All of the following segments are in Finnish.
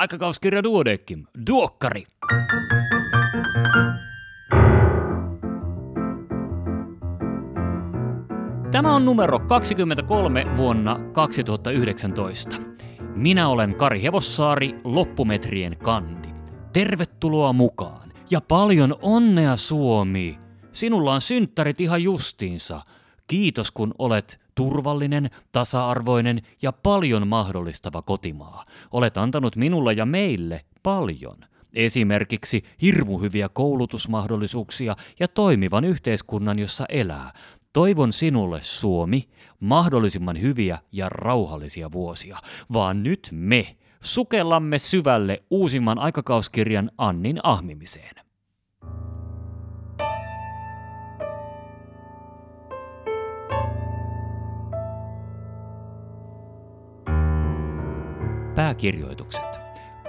aikakauskirja Duodeckim, Duokkari. Tämä on numero 23 vuonna 2019. Minä olen Kari Hevossaari, loppumetrien kandi. Tervetuloa mukaan ja paljon onnea Suomi! Sinulla on synttärit ihan justiinsa. Kiitos kun olet turvallinen, tasa-arvoinen ja paljon mahdollistava kotimaa. Olet antanut minulle ja meille paljon. Esimerkiksi hirmu hyviä koulutusmahdollisuuksia ja toimivan yhteiskunnan, jossa elää. Toivon sinulle, Suomi, mahdollisimman hyviä ja rauhallisia vuosia, vaan nyt me sukellamme syvälle uusimman aikakauskirjan Annin ahmimiseen. Pääkirjoitukset.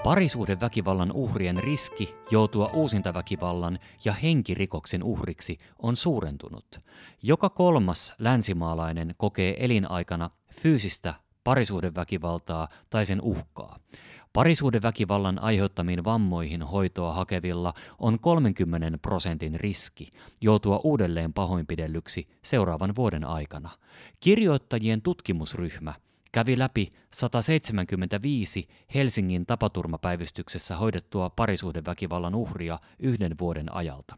Parisuhdeväkivallan uhrien riski joutua uusintaväkivallan ja henkirikoksen uhriksi on suurentunut. Joka kolmas länsimaalainen kokee elinaikana fyysistä parisuhdeväkivaltaa tai sen uhkaa. Parisuhdeväkivallan aiheuttamiin vammoihin hoitoa hakevilla on 30 prosentin riski joutua uudelleen pahoinpidellyksi seuraavan vuoden aikana. Kirjoittajien tutkimusryhmä kävi läpi 175 Helsingin tapaturmapäivystyksessä hoidettua parisuhdeväkivallan uhria yhden vuoden ajalta.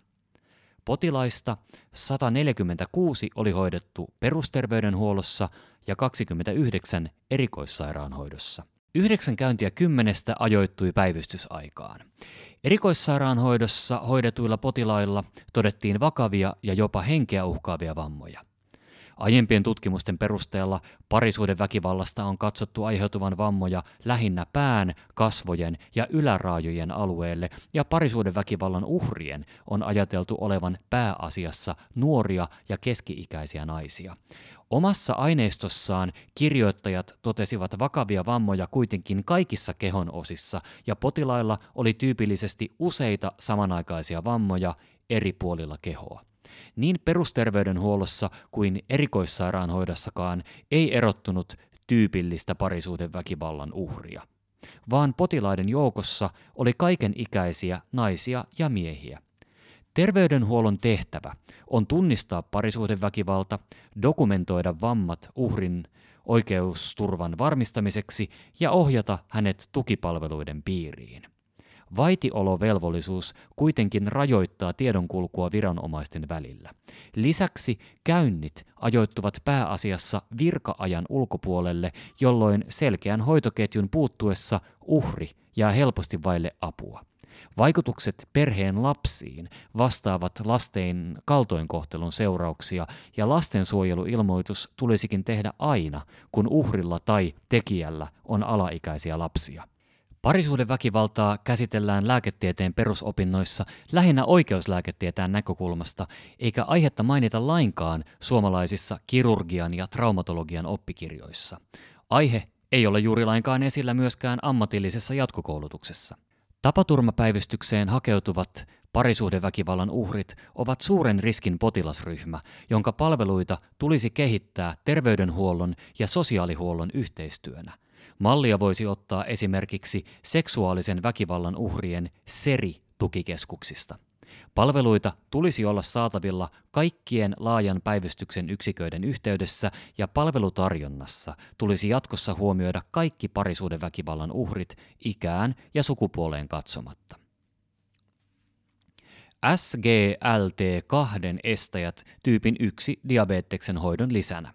Potilaista 146 oli hoidettu perusterveydenhuollossa ja 29 erikoissairaanhoidossa. Yhdeksän käyntiä kymmenestä ajoittui päivystysaikaan. Erikoissairaanhoidossa hoidetuilla potilailla todettiin vakavia ja jopa henkeä uhkaavia vammoja. Aiempien tutkimusten perusteella parisuhdeväkivallasta on katsottu aiheutuvan vammoja lähinnä pään, kasvojen ja yläraajojen alueelle, ja parisuhdeväkivallan uhrien on ajateltu olevan pääasiassa nuoria ja keski-ikäisiä naisia. Omassa aineistossaan kirjoittajat totesivat vakavia vammoja kuitenkin kaikissa kehon osissa, ja potilailla oli tyypillisesti useita samanaikaisia vammoja eri puolilla kehoa. Niin perusterveydenhuollossa kuin erikoissairaanhoidossakaan ei erottunut tyypillistä parisuhdeväkivallan uhria, vaan potilaiden joukossa oli kaiken ikäisiä naisia ja miehiä. Terveydenhuollon tehtävä on tunnistaa parisuhdeväkivalta, dokumentoida vammat uhrin oikeusturvan varmistamiseksi ja ohjata hänet tukipalveluiden piiriin. Vaitiolovelvollisuus kuitenkin rajoittaa tiedonkulkua viranomaisten välillä. Lisäksi käynnit ajoittuvat pääasiassa virkaajan ulkopuolelle, jolloin selkeän hoitoketjun puuttuessa uhri jää helposti vaille apua. Vaikutukset perheen lapsiin vastaavat lasten kaltoinkohtelun seurauksia ja lastensuojeluilmoitus tulisikin tehdä aina, kun uhrilla tai tekijällä on alaikäisiä lapsia. Parisuhdeväkivaltaa käsitellään lääketieteen perusopinnoissa lähinnä oikeuslääketieteen näkökulmasta, eikä aihetta mainita lainkaan suomalaisissa kirurgian ja traumatologian oppikirjoissa. Aihe ei ole juuri lainkaan esillä myöskään ammatillisessa jatkokoulutuksessa. Tapaturmapäivystykseen hakeutuvat parisuhdeväkivallan uhrit ovat suuren riskin potilasryhmä, jonka palveluita tulisi kehittää terveydenhuollon ja sosiaalihuollon yhteistyönä. Mallia voisi ottaa esimerkiksi seksuaalisen väkivallan uhrien SERI-tukikeskuksista. Palveluita tulisi olla saatavilla kaikkien laajan päivystyksen yksiköiden yhteydessä ja palvelutarjonnassa tulisi jatkossa huomioida kaikki parisuudenväkivallan uhrit ikään ja sukupuoleen katsomatta. SGLT2 estäjät tyypin 1 diabeteksen hoidon lisänä.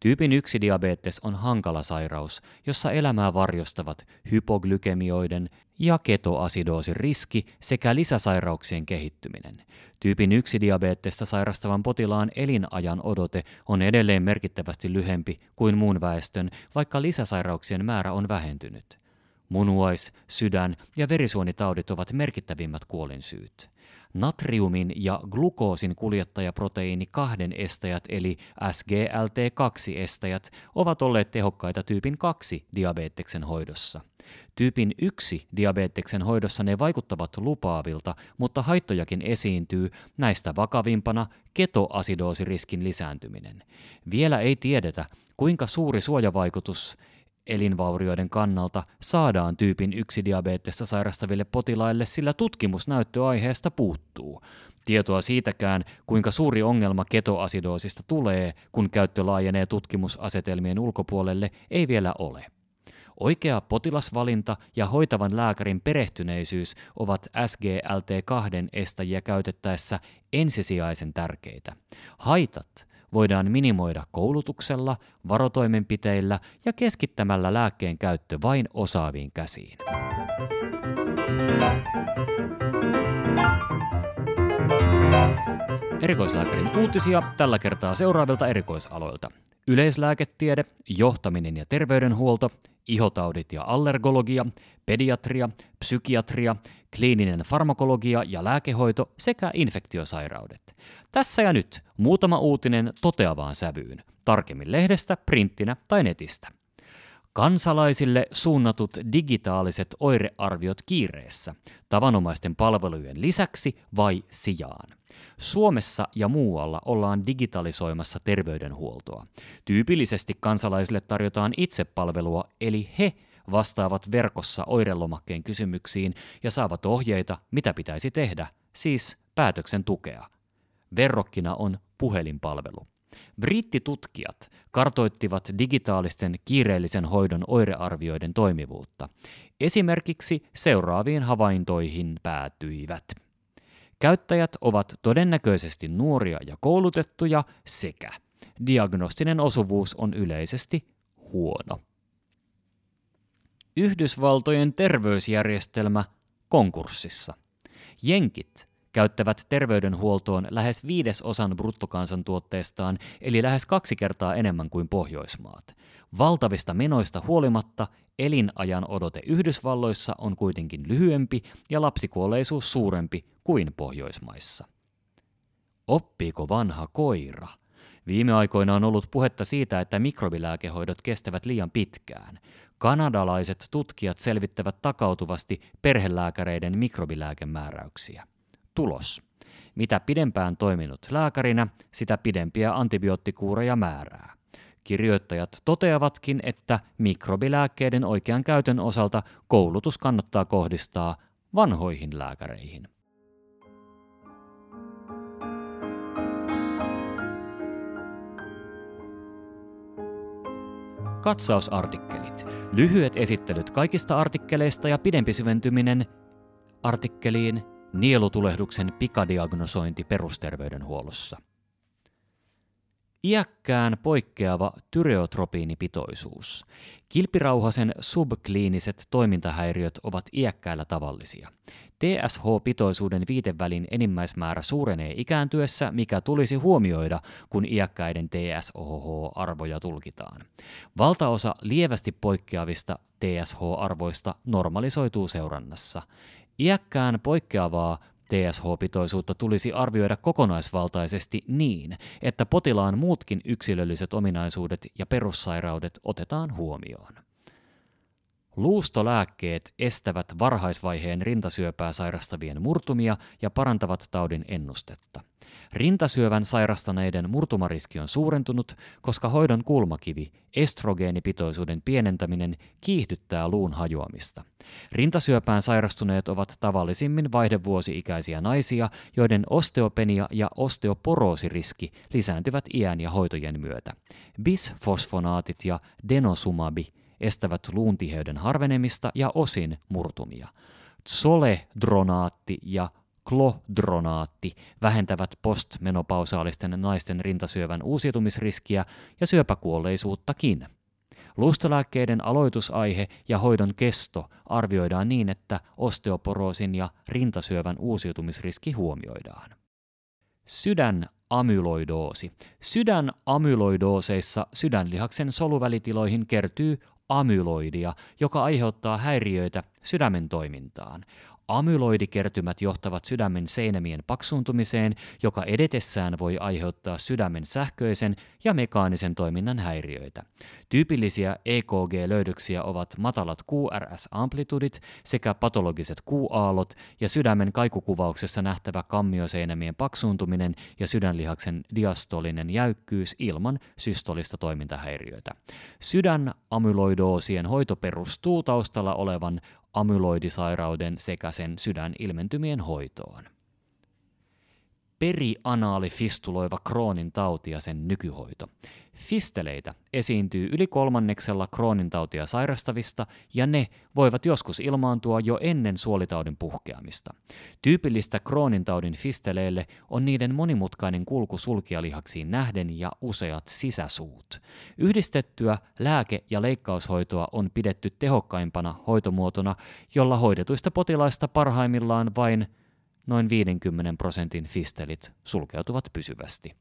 Tyypin 1 diabetes on hankala sairaus, jossa elämää varjostavat hypoglykemioiden ja ketoasidoosin riski sekä lisäsairauksien kehittyminen. Tyypin 1 diabetesta sairastavan potilaan elinajan odote on edelleen merkittävästi lyhempi kuin muun väestön, vaikka lisäsairauksien määrä on vähentynyt. Munuais-, sydän- ja verisuonitaudit ovat merkittävimmät kuolinsyyt. Natriumin ja glukoosin kuljettajaproteiini kahden estäjät eli SGLT2-estäjät ovat olleet tehokkaita tyypin 2 diabeteksen hoidossa. Tyypin 1 diabeteksen hoidossa ne vaikuttavat lupaavilta, mutta haittojakin esiintyy, näistä vakavimpana ketoasidoosiriskin lisääntyminen. Vielä ei tiedetä, kuinka suuri suojavaikutus elinvaurioiden kannalta saadaan tyypin 1 diabetesta sairastaville potilaille, sillä tutkimusnäyttö aiheesta puuttuu. Tietoa siitäkään, kuinka suuri ongelma ketoasidoosista tulee, kun käyttö laajenee tutkimusasetelmien ulkopuolelle, ei vielä ole. Oikea potilasvalinta ja hoitavan lääkärin perehtyneisyys ovat SGLT2 estäjiä käytettäessä ensisijaisen tärkeitä. Haitat voidaan minimoida koulutuksella, varotoimenpiteillä ja keskittämällä lääkkeen käyttö vain osaaviin käsiin. Erikoislääkärin uutisia tällä kertaa seuraavilta erikoisaloilta. Yleislääketiede, johtaminen ja terveydenhuolto, ihotaudit ja allergologia, pediatria, psykiatria, kliininen farmakologia ja lääkehoito sekä infektiosairaudet. Tässä ja nyt muutama uutinen toteavaan sävyyn, tarkemmin lehdestä, printtinä tai netistä. Kansalaisille suunnatut digitaaliset oirearviot kiireessä, tavanomaisten palvelujen lisäksi vai sijaan. Suomessa ja muualla ollaan digitalisoimassa terveydenhuoltoa. Tyypillisesti kansalaisille tarjotaan itsepalvelua, eli he vastaavat verkossa oirelomakkeen kysymyksiin ja saavat ohjeita, mitä pitäisi tehdä, siis päätöksen tukea. Verrokkina on puhelinpalvelu. Brittitutkijat kartoittivat digitaalisten kiireellisen hoidon oirearvioiden toimivuutta. Esimerkiksi seuraaviin havaintoihin päätyivät. Käyttäjät ovat todennäköisesti nuoria ja koulutettuja sekä diagnostinen osuvuus on yleisesti huono. Yhdysvaltojen terveysjärjestelmä konkurssissa. Jenkit käyttävät terveydenhuoltoon lähes viidesosan bruttokansantuotteestaan, eli lähes kaksi kertaa enemmän kuin Pohjoismaat. Valtavista menoista huolimatta elinajan odote Yhdysvalloissa on kuitenkin lyhyempi ja lapsikuolleisuus suurempi kuin Pohjoismaissa. Oppiiko vanha koira? Viime aikoina on ollut puhetta siitä, että mikrobilääkehoidot kestävät liian pitkään. Kanadalaiset tutkijat selvittävät takautuvasti perhelääkäreiden mikrobilääkemääräyksiä. Tulos. Mitä pidempään toiminut lääkärinä, sitä pidempiä antibioottikuureja määrää. Kirjoittajat toteavatkin, että mikrobilääkkeiden oikean käytön osalta koulutus kannattaa kohdistaa vanhoihin lääkäreihin. Katsausartikkelit. Lyhyet esittelyt kaikista artikkeleista ja pidempi syventyminen artikkeliin Nielutulehduksen pikadiagnosointi perusterveydenhuollossa. Iäkkään poikkeava tyreotropiinipitoisuus. Kilpirauhasen subkliiniset toimintahäiriöt ovat iäkkäillä tavallisia. TSH-pitoisuuden viitevälin enimmäismäärä suurenee ikääntyessä, mikä tulisi huomioida, kun iäkkäiden TSH-arvoja tulkitaan. Valtaosa lievästi poikkeavista TSH-arvoista normalisoituu seurannassa. Iäkkään poikkeavaa TSH-pitoisuutta tulisi arvioida kokonaisvaltaisesti niin, että potilaan muutkin yksilölliset ominaisuudet ja perussairaudet otetaan huomioon. Luustolääkkeet estävät varhaisvaiheen rintasyöpää sairastavien murtumia ja parantavat taudin ennustetta. Rintasyövän sairastaneiden murtumariski on suurentunut, koska hoidon kulmakivi, estrogeenipitoisuuden pienentäminen, kiihdyttää luun hajoamista. Rintasyöpään sairastuneet ovat tavallisimmin vaihdevuosi-ikäisiä naisia, joiden osteopenia ja osteoporoosiriski lisääntyvät iän ja hoitojen myötä. Bisfosfonaatit ja denosumabi estävät luuntiheyden harvenemista ja osin murtumia. Zoledronaatti ja klodronaatti vähentävät postmenopausaalisten naisten rintasyövän uusiutumisriskiä ja syöpäkuolleisuuttakin. Luustolääkkeiden aloitusaihe ja hoidon kesto arvioidaan niin, että osteoporoosin ja rintasyövän uusiutumisriski huomioidaan. Sydän amyloidoosi. Sydän amyloidooseissa sydänlihaksen soluvälitiloihin kertyy amyloidia, joka aiheuttaa häiriöitä sydämen toimintaan. Amyloidikertymät johtavat sydämen seinämien paksuuntumiseen, joka edetessään voi aiheuttaa sydämen sähköisen ja mekaanisen toiminnan häiriöitä. Tyypillisiä EKG-löydöksiä ovat matalat QRS-amplitudit sekä patologiset Q-aallot ja sydämen kaikukuvauksessa nähtävä kammioseinämien paksuuntuminen ja sydänlihaksen diastolinen jäykkyys ilman systolista toimintahäiriöitä. Sydänamyloidoosien hoito perustuu taustalla olevan amyloidisairauden sekä sen sydänilmentymien hoitoon. Perianaali fistuloiva Kroonin tauti ja sen nykyhoito. Fisteleitä esiintyy yli kolmanneksella Kroonin tautia sairastavista ja ne voivat joskus ilmaantua jo ennen suolitaudin puhkeamista. Tyypillistä Kroonin taudin fisteleille on niiden monimutkainen kulku sulkialihaksiin nähden ja useat sisäsuut. Yhdistettyä lääke- ja leikkaushoitoa on pidetty tehokkaimpana hoitomuotona, jolla hoidetuista potilaista parhaimmillaan vain noin 50 prosentin fistelit sulkeutuvat pysyvästi.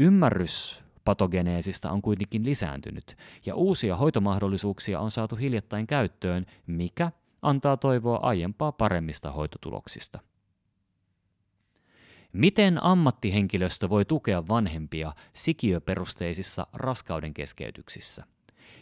Ymmärrys patogeneesista on kuitenkin lisääntynyt, ja uusia hoitomahdollisuuksia on saatu hiljattain käyttöön, mikä antaa toivoa aiempaa paremmista hoitotuloksista. Miten ammattihenkilöstö voi tukea vanhempia sikiöperusteisissa raskauden keskeytyksissä?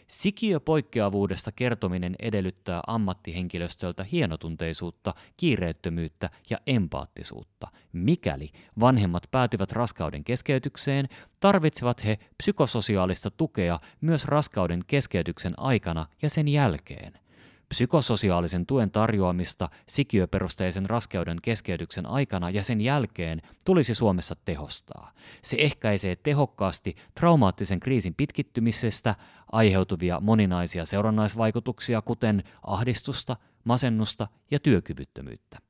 Sikiöpoikkeavuudesta kertominen edellyttää ammattihenkilöstöltä hienotunteisuutta, kiireettömyyttä ja empaattisuutta. Mikäli vanhemmat päätyvät raskauden keskeytykseen, tarvitsevat he psykososiaalista tukea myös raskauden keskeytyksen aikana ja sen jälkeen – Psykososiaalisen tuen tarjoamista sikiöperusteisen raskeuden keskeytyksen aikana ja sen jälkeen tulisi Suomessa tehostaa. Se ehkäisee tehokkaasti traumaattisen kriisin pitkittymisestä aiheutuvia moninaisia seurannaisvaikutuksia, kuten ahdistusta, masennusta ja työkyvyttömyyttä.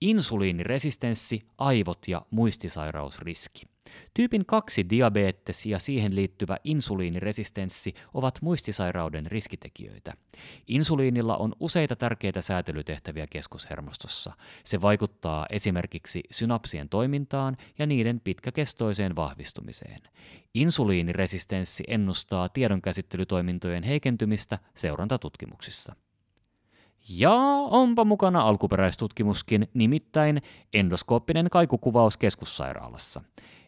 Insuliiniresistenssi, aivot ja muistisairausriski. Tyypin 2 diabetes ja siihen liittyvä insuliiniresistenssi ovat muistisairauden riskitekijöitä. Insuliinilla on useita tärkeitä säätelytehtäviä keskushermostossa. Se vaikuttaa esimerkiksi synapsien toimintaan ja niiden pitkäkestoiseen vahvistumiseen. Insuliiniresistenssi ennustaa tiedonkäsittelytoimintojen heikentymistä seurantatutkimuksissa. Ja onpa mukana alkuperäistutkimuskin, nimittäin endoskooppinen kaikukuvaus keskussairaalassa.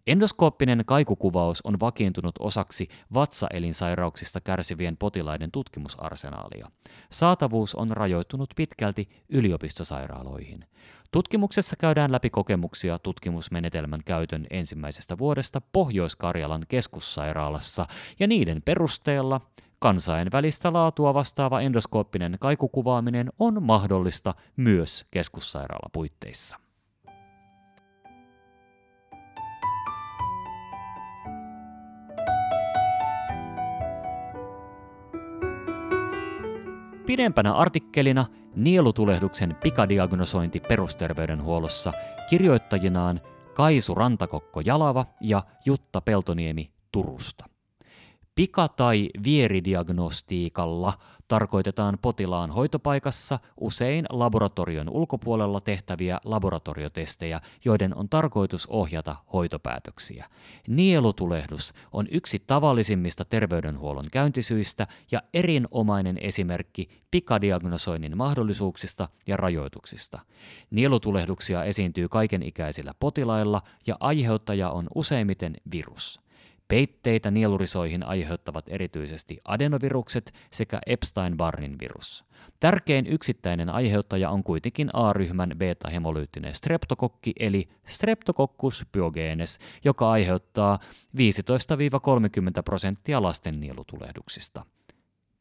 Endoskooppinen kaikukuvaus on vakiintunut osaksi vatsaelinsairauksista kärsivien potilaiden tutkimusarsenaalia. Saatavuus on rajoittunut pitkälti yliopistosairaaloihin. Tutkimuksessa käydään läpi kokemuksia tutkimusmenetelmän käytön ensimmäisestä vuodesta Pohjois-Karjalan keskussairaalassa ja niiden perusteella kansainvälistä laatua vastaava endoskooppinen kaikukuvaaminen on mahdollista myös keskussairaalapuitteissa. Pidempänä artikkelina nielutulehduksen pikadiagnosointi perusterveydenhuollossa kirjoittajinaan Kaisu Rantakokko Jalava ja Jutta Peltoniemi Turusta. Pika- tai vieridiagnostiikalla tarkoitetaan potilaan hoitopaikassa usein laboratorion ulkopuolella tehtäviä laboratoriotestejä, joiden on tarkoitus ohjata hoitopäätöksiä. Nielutulehdus on yksi tavallisimmista terveydenhuollon käyntisyistä ja erinomainen esimerkki pikadiagnosoinnin mahdollisuuksista ja rajoituksista. Nielutulehduksia esiintyy kaikenikäisillä potilailla ja aiheuttaja on useimmiten virus. Peitteitä nielurisoihin aiheuttavat erityisesti adenovirukset sekä Epstein-Barrin virus. Tärkein yksittäinen aiheuttaja on kuitenkin A-ryhmän beta-hemolyyttinen streptokokki eli Streptococcus pyogenes, joka aiheuttaa 15-30 prosenttia lasten nielutulehduksista.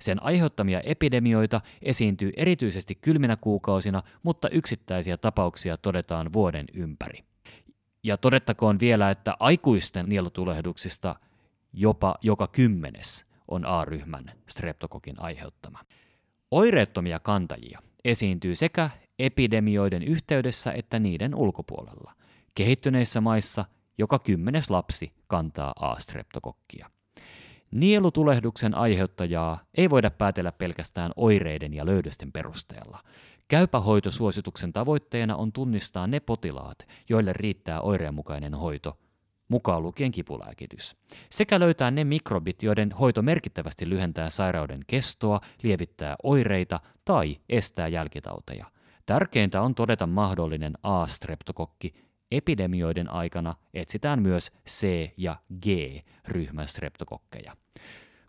Sen aiheuttamia epidemioita esiintyy erityisesti kylminä kuukausina, mutta yksittäisiä tapauksia todetaan vuoden ympäri. Ja todettakoon vielä, että aikuisten nielutulehduksista jopa joka kymmenes on A-ryhmän streptokokin aiheuttama. Oireettomia kantajia esiintyy sekä epidemioiden yhteydessä että niiden ulkopuolella. Kehittyneissä maissa joka kymmenes lapsi kantaa A-streptokokkia. Nielutulehduksen aiheuttajaa ei voida päätellä pelkästään oireiden ja löydösten perusteella. Käypähoitosuosituksen tavoitteena on tunnistaa ne potilaat, joille riittää oireenmukainen hoito, mukaan lukien kipulääkitys, sekä löytää ne mikrobit, joiden hoito merkittävästi lyhentää sairauden kestoa, lievittää oireita tai estää jälkitauteja. Tärkeintä on todeta mahdollinen A-streptokokki. Epidemioiden aikana etsitään myös C- ja G-ryhmän streptokokkeja.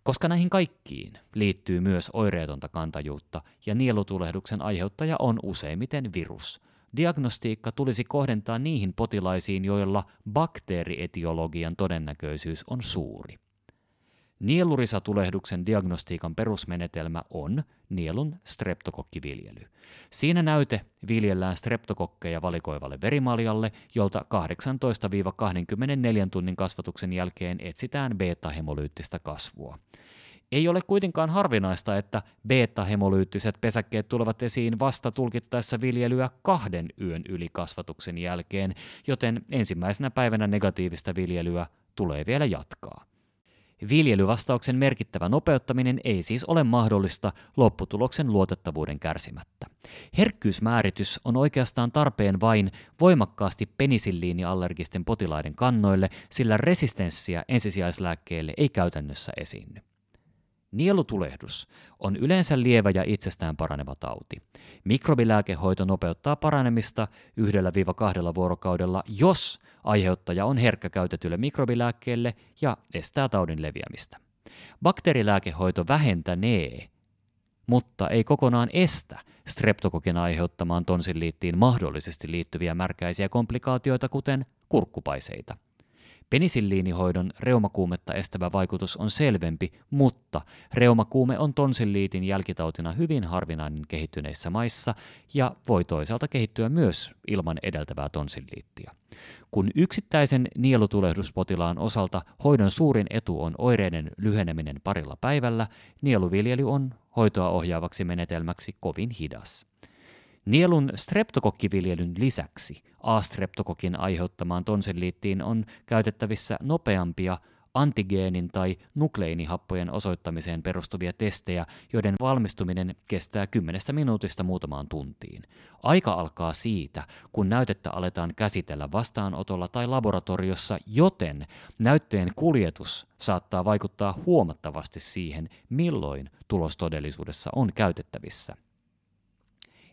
Koska näihin kaikkiin liittyy myös oireetonta kantajuutta ja nielutulehduksen aiheuttaja on useimmiten virus, diagnostiikka tulisi kohdentaa niihin potilaisiin, joilla bakteerietiologian todennäköisyys on suuri. Nielurisatulehduksen diagnostiikan perusmenetelmä on nielun streptokokkiviljely. Siinä näyte viljellään streptokokkeja valikoivalle verimaljalle, jolta 18-24 tunnin kasvatuksen jälkeen etsitään beta-hemolyyttistä kasvua. Ei ole kuitenkaan harvinaista, että beta-hemolyyttiset pesäkkeet tulevat esiin vasta tulkittaessa viljelyä kahden yön yli kasvatuksen jälkeen, joten ensimmäisenä päivänä negatiivista viljelyä tulee vielä jatkaa. Viljelyvastauksen merkittävä nopeuttaminen ei siis ole mahdollista lopputuloksen luotettavuuden kärsimättä. Herkkyysmääritys on oikeastaan tarpeen vain voimakkaasti penisilliiniallergisten potilaiden kannoille, sillä resistenssiä ensisijaislääkkeelle ei käytännössä esiinny. Nielutulehdus on yleensä lievä ja itsestään paraneva tauti. Mikrobilääkehoito nopeuttaa paranemista yhdellä viiva kahdella vuorokaudella, jos aiheuttaja on herkkä käytetylle mikrobilääkkeelle ja estää taudin leviämistä. Bakteerilääkehoito vähentänee, mutta ei kokonaan estä streptokokin aiheuttamaan tonsilliittiin mahdollisesti liittyviä märkäisiä komplikaatioita, kuten kurkkupaiseita – Penisilliinihoidon reumakuumetta estävä vaikutus on selvempi, mutta reumakuume on tonsilliitin jälkitautina hyvin harvinainen kehittyneissä maissa ja voi toisaalta kehittyä myös ilman edeltävää tonsilliittia. Kun yksittäisen nielutulehdusputilaan osalta hoidon suurin etu on oireiden lyheneminen parilla päivällä, nieluviljely on hoitoa ohjaavaksi menetelmäksi kovin hidas. Nielun streptokokkiviljelyn lisäksi A-streptokokin aiheuttamaan tonsilliittiin on käytettävissä nopeampia antigeenin tai nukleinihappojen osoittamiseen perustuvia testejä, joiden valmistuminen kestää 10 minuutista muutamaan tuntiin. Aika alkaa siitä, kun näytettä aletaan käsitellä vastaanotolla tai laboratoriossa, joten näytteen kuljetus saattaa vaikuttaa huomattavasti siihen, milloin tulos todellisuudessa on käytettävissä.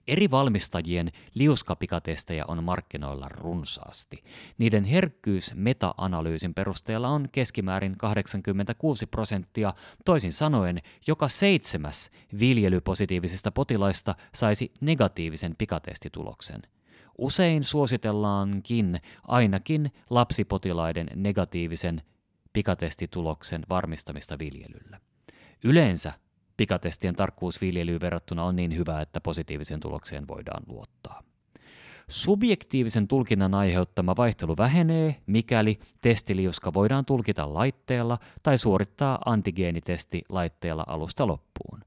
Eri valmistajien liuskapikatestejä on markkinoilla runsaasti. Niiden herkkyys meta-analyysin perusteella on keskimäärin 86 prosenttia, toisin sanoen joka seitsemäs viljelypositiivisista potilaista saisi negatiivisen pikatestituloksen. Usein suositellaankin ainakin lapsipotilaiden negatiivisen pikatestituloksen varmistamista viljelyllä. Yleensä pikatestien tarkkuus viljelyyn verrattuna on niin hyvä, että positiiviseen tulokseen voidaan luottaa. Subjektiivisen tulkinnan aiheuttama vaihtelu vähenee, mikäli testiliuska voidaan tulkita laitteella tai suorittaa antigeenitesti laitteella alusta loppuun.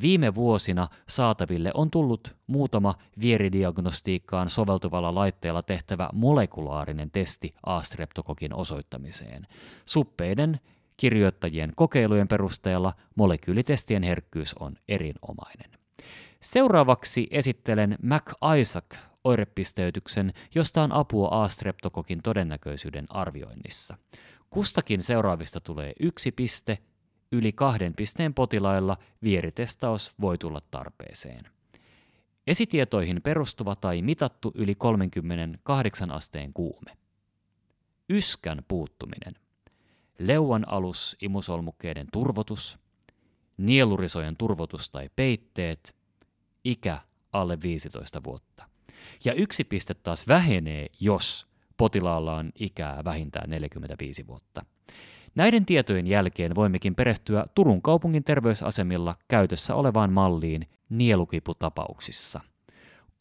Viime vuosina saataville on tullut muutama vieridiagnostiikkaan soveltuvalla laitteella tehtävä molekulaarinen testi A-streptokokin osoittamiseen. Suppeiden kirjoittajien kokeilujen perusteella molekyylitestien herkkyys on erinomainen. Seuraavaksi esittelen Isaac oirepisteytyksen, josta on apua A-streptokokin todennäköisyyden arvioinnissa. Kustakin seuraavista tulee yksi piste, yli kahden pisteen potilailla vieritestaus voi tulla tarpeeseen. Esitietoihin perustuva tai mitattu yli 38 asteen kuume. Yskän puuttuminen leuan alus imusolmukkeiden turvotus, nielurisojen turvotus tai peitteet, ikä alle 15 vuotta. Ja yksi piste taas vähenee, jos potilaalla on ikää vähintään 45 vuotta. Näiden tietojen jälkeen voimmekin perehtyä Turun kaupungin terveysasemilla käytössä olevaan malliin nielukiputapauksissa –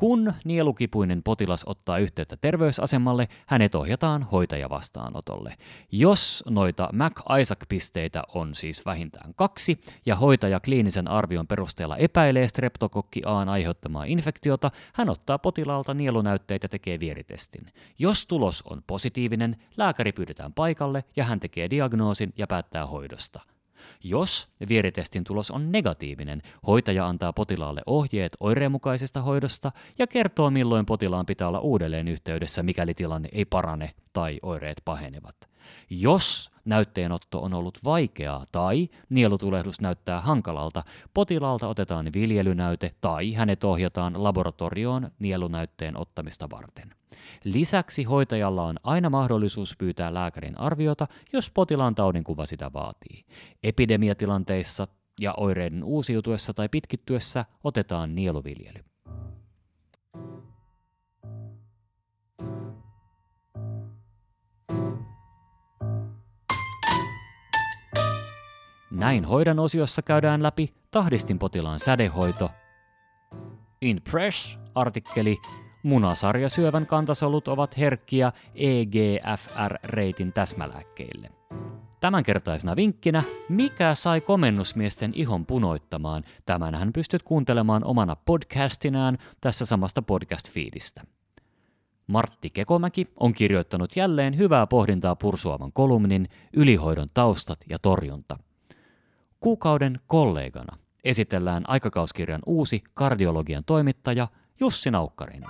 kun nielukipuinen potilas ottaa yhteyttä terveysasemalle, hänet ohjataan hoitajavastaanotolle. Jos noita Mac-Isaac-pisteitä on siis vähintään kaksi, ja hoitaja kliinisen arvion perusteella epäilee streptokokki Aan aiheuttamaa infektiota, hän ottaa potilaalta nielunäytteet ja tekee vieritestin. Jos tulos on positiivinen, lääkäri pyydetään paikalle ja hän tekee diagnoosin ja päättää hoidosta – jos vieritestin tulos on negatiivinen, hoitaja antaa potilaalle ohjeet oireenmukaisesta hoidosta ja kertoo milloin potilaan pitää olla uudelleen yhteydessä, mikäli tilanne ei parane tai oireet pahenevat. Jos näytteenotto on ollut vaikeaa tai nielutulehdus näyttää hankalalta, potilaalta otetaan viljelynäyte tai hänet ohjataan laboratorioon nielunäytteen ottamista varten. Lisäksi hoitajalla on aina mahdollisuus pyytää lääkärin arviota, jos potilaan taudinkuva sitä vaatii. Epidemiatilanteissa ja oireiden uusiutuessa tai pitkittyessä otetaan nieluviljely. Näin hoidan osiossa käydään läpi tahdistinpotilaan sädehoito. In Press-artikkeli Munasarjasyövän kantasolut ovat herkkiä EGFR-reitin täsmälääkkeille. Tämänkertaisena vinkkinä, mikä sai komennusmiesten ihon punoittamaan, tämän hän pystyt kuuntelemaan omana podcastinään tässä samasta podcast-fiidistä. Martti Kekomäki on kirjoittanut jälleen hyvää pohdintaa pursuavan kolumnin Ylihoidon taustat ja torjunta. Kuukauden kollegana esitellään aikakauskirjan uusi kardiologian toimittaja Jussi Naukkarinen.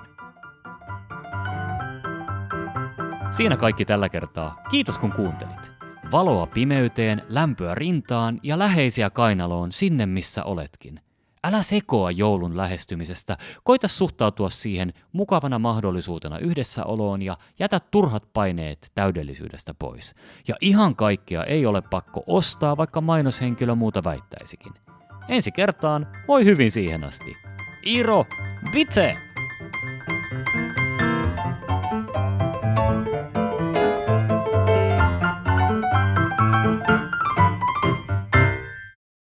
Siinä kaikki tällä kertaa. Kiitos kun kuuntelit. Valoa pimeyteen, lämpöä rintaan ja läheisiä kainaloon sinne missä oletkin. Älä sekoa joulun lähestymisestä, koita suhtautua siihen mukavana mahdollisuutena yhdessäoloon ja jätä turhat paineet täydellisyydestä pois. Ja ihan kaikkea ei ole pakko ostaa, vaikka mainoshenkilö muuta väittäisikin. Ensi kertaan, voi hyvin siihen asti. Iro, bitse!